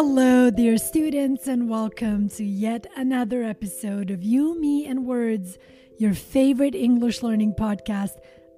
dear students, and welcome to yet another episode of You, Me, and Words, your favorite English learning podcast.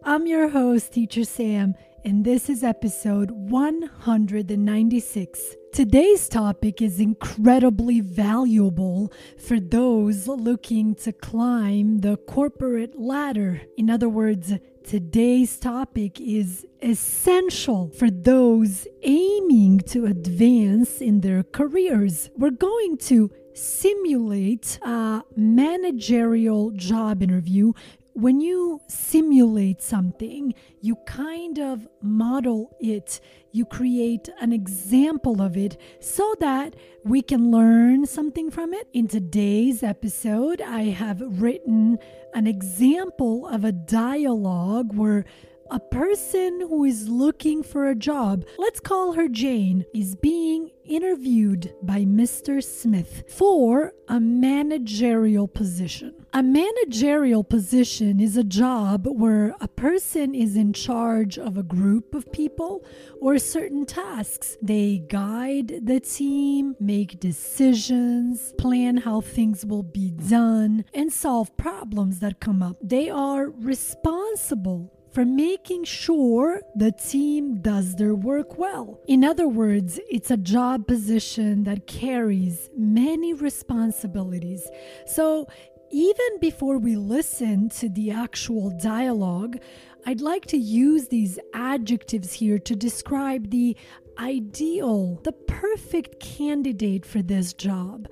I'm your host, Teacher Sam, and this is episode 196. Today's topic is incredibly valuable for those looking to climb the corporate ladder. In other words, today's topic is essential for those aiming to advance in their careers. We're going to simulate a managerial job interview when you simulate something, you kind of model it, you create an example of it so that we can learn something from it. In today's episode, I have written an example of a dialogue where a person who is looking for a job, let's call her Jane, is being interviewed by Mr. Smith for a managerial position. A managerial position is a job where a person is in charge of a group of people or certain tasks. They guide the team, make decisions, plan how things will be done, and solve problems that come up. They are responsible for making sure the team does their work well. In other words, it's a job position that carries many responsibilities. So, even before we listen to the actual dialogue, I'd like to use these adjectives here to describe the ideal, the perfect candidate for this job.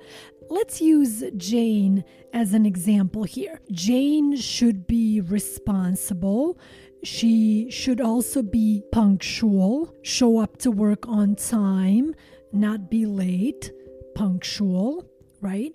Let's use Jane as an example here. Jane should be responsible. She should also be punctual, show up to work on time, not be late, punctual, right?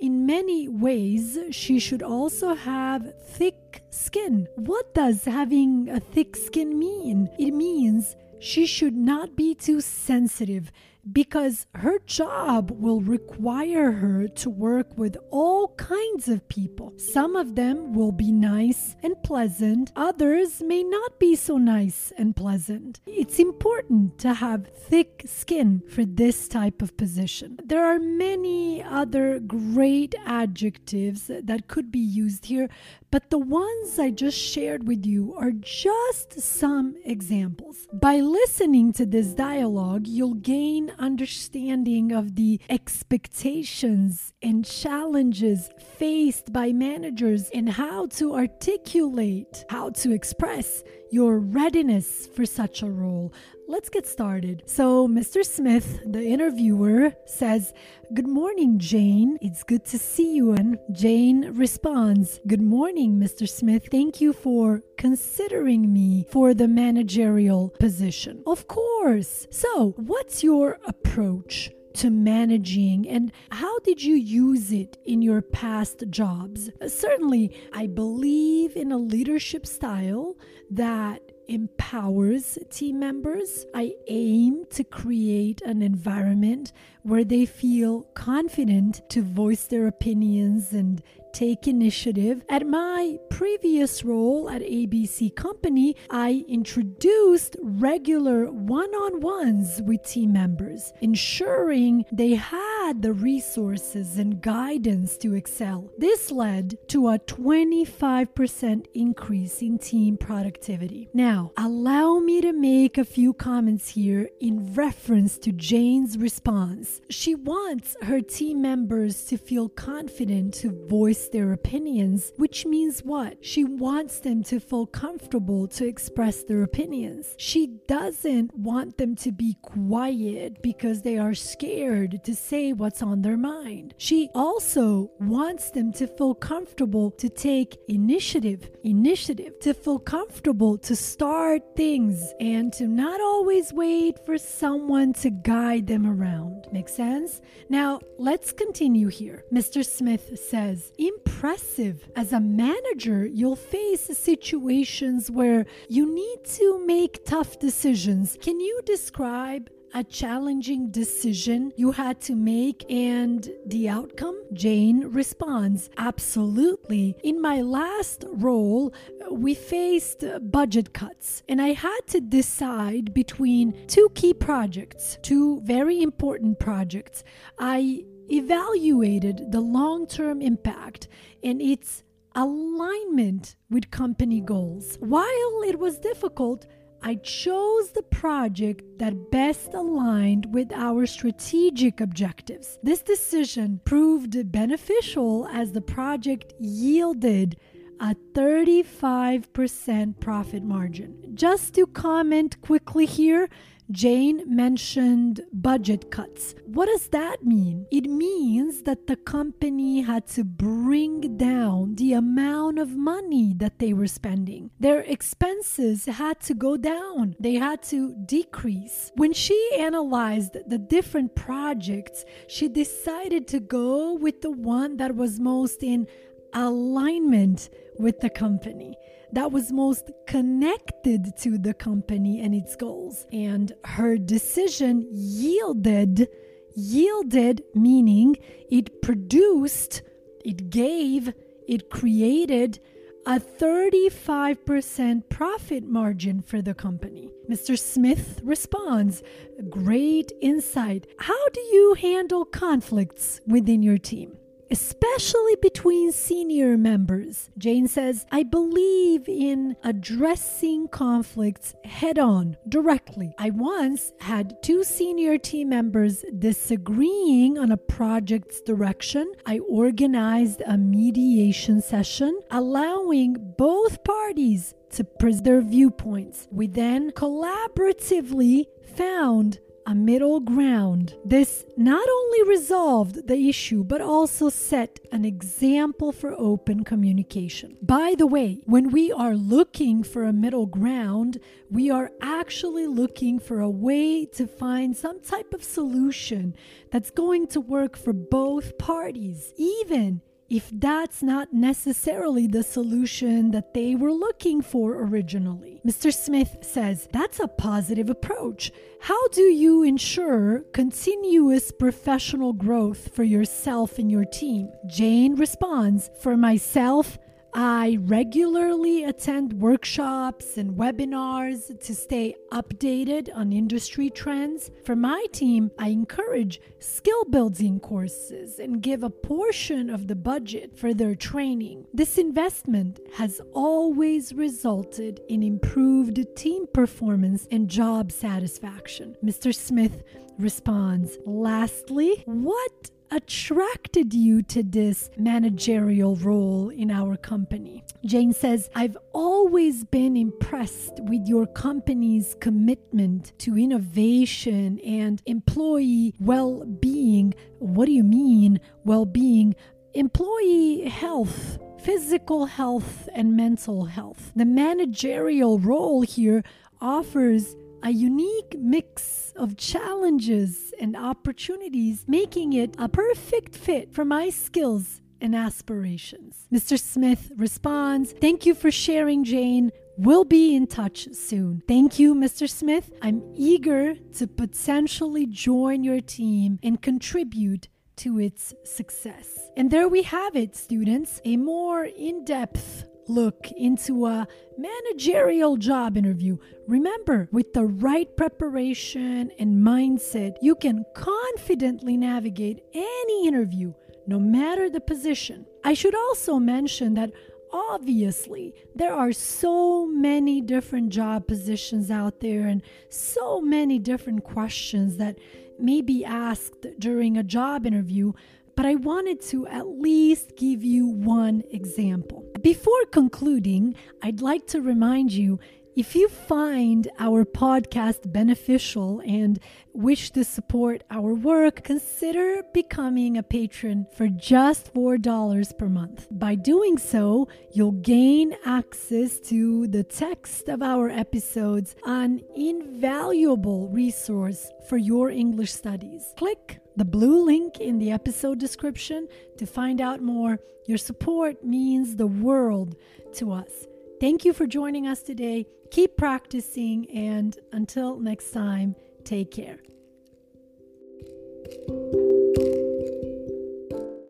In many ways, she should also have thick skin. What does having a thick skin mean? It means she should not be too sensitive because her job will require her to work with all kinds of people. Some of them will be nice and pleasant, others may not be so nice and pleasant. It's important to have thick skin for this type of position. There are many other great adjectives that could be used here, but the ones I just shared with you are just some examples. By listening to this dialogue, you'll gain understanding of the expectations and challenges faced by managers and how to articulate, how to express your readiness for such a role. Let's get started. So, Mr. Smith, the interviewer, says, Good morning, Jane. It's good to see you. And Jane responds, Good morning, Mr. Smith. Thank you for considering me for the managerial position. Of course. So, what's your approach? To managing and how did you use it in your past jobs? Certainly, I believe in a leadership style that empowers team members. I aim to create an environment where they feel confident to voice their opinions and take initiative. At my previous role at ABC Company, I introduced regular one on ones with team members, ensuring they had the resources and guidance to excel. This led to a 25% increase in team productivity. Now, allow me to make a few comments here in reference to Jane's response. She wants her team members to feel confident to voice their opinions, which means what? She wants them to feel comfortable to express their opinions. She doesn't want them to be quiet because they are scared to say what's on their mind. She also wants them to feel comfortable to take initiative, initiative, to feel comfortable to start things and to not always wait for someone to guide them around. Make sense? Now, let's continue here. Mr. Smith says, impressive. As a manager, you'll face situations where you need to make tough decisions. Can you describe a challenging decision you had to make and the outcome? Jane responds, Absolutely. In my last role, we faced budget cuts, and I had to decide between two key projects, two very important projects. I evaluated the long term impact and its alignment with company goals. While it was difficult, I chose the project that best aligned with our strategic objectives. This decision proved beneficial as the project yielded a 35% profit margin. Just to comment quickly here, Jane mentioned budget cuts. What does that mean? It means that the company had to bring down the amount of money that they were spending. Their expenses had to go down, they had to decrease. When she analyzed the different projects, she decided to go with the one that was most in alignment with the company that was most connected to the company and its goals. And her decision yielded, yielded meaning it produced, it gave, it created a 35% profit margin for the company. Mr. Smith responds, Great insight. How do you handle conflicts within your team? Especially between senior members. Jane says, I believe in addressing conflicts head on, directly. I once had two senior team members disagreeing on a project's direction. I organized a mediation session, allowing both parties to present their viewpoints. We then collaboratively found a middle ground. This not only resolved the issue, but also set an example for open communication. By the way, when we are looking for a middle ground, we are actually looking for a way to find some type of solution that's going to work for both parties, even if that's not necessarily the solution that they were looking for originally. Mr. Smith says that's a positive approach. How do you ensure continuous professional growth for yourself and your team? Jane responds, For myself, I regularly attend workshops and webinars to stay updated on industry trends. For my team, I encourage skill building courses and give a portion of the budget for their training. This investment has always resulted in improved team performance and job satisfaction. Mr. Smith responds Lastly, what attracted you to this managerial role in our company? Jane says, I've always been impressed with your company's commitment to innovation and employee well being. What do you mean, well being? Employee health physical health and mental health. The managerial role here offers a unique mix of challenges and opportunities, making it a perfect fit for my skills and aspirations. Mr. Smith responds, Thank you for sharing, Jane. We'll be in touch soon. Thank you, Mr. Smith. I'm eager to potentially join your team and contribute to its success. And there we have it, students a more in depth look into a managerial job interview. Remember, with the right preparation and mindset, you can confidently navigate any interview, no matter the position. I should also mention that obviously there are so many different job positions out there and so many different questions that may be asked during a job interview but I wanted to at least give you one example. Before concluding, I'd like to remind you if you find our podcast beneficial and wish to support our work, consider becoming a patron for just $4 per month. By doing so, you'll gain access to the text of our episodes, an invaluable resource for your English studies. Click the blue link in the episode description to find out more. Your support means the world to us. Thank you for joining us today. Keep practicing, and until next time, take care.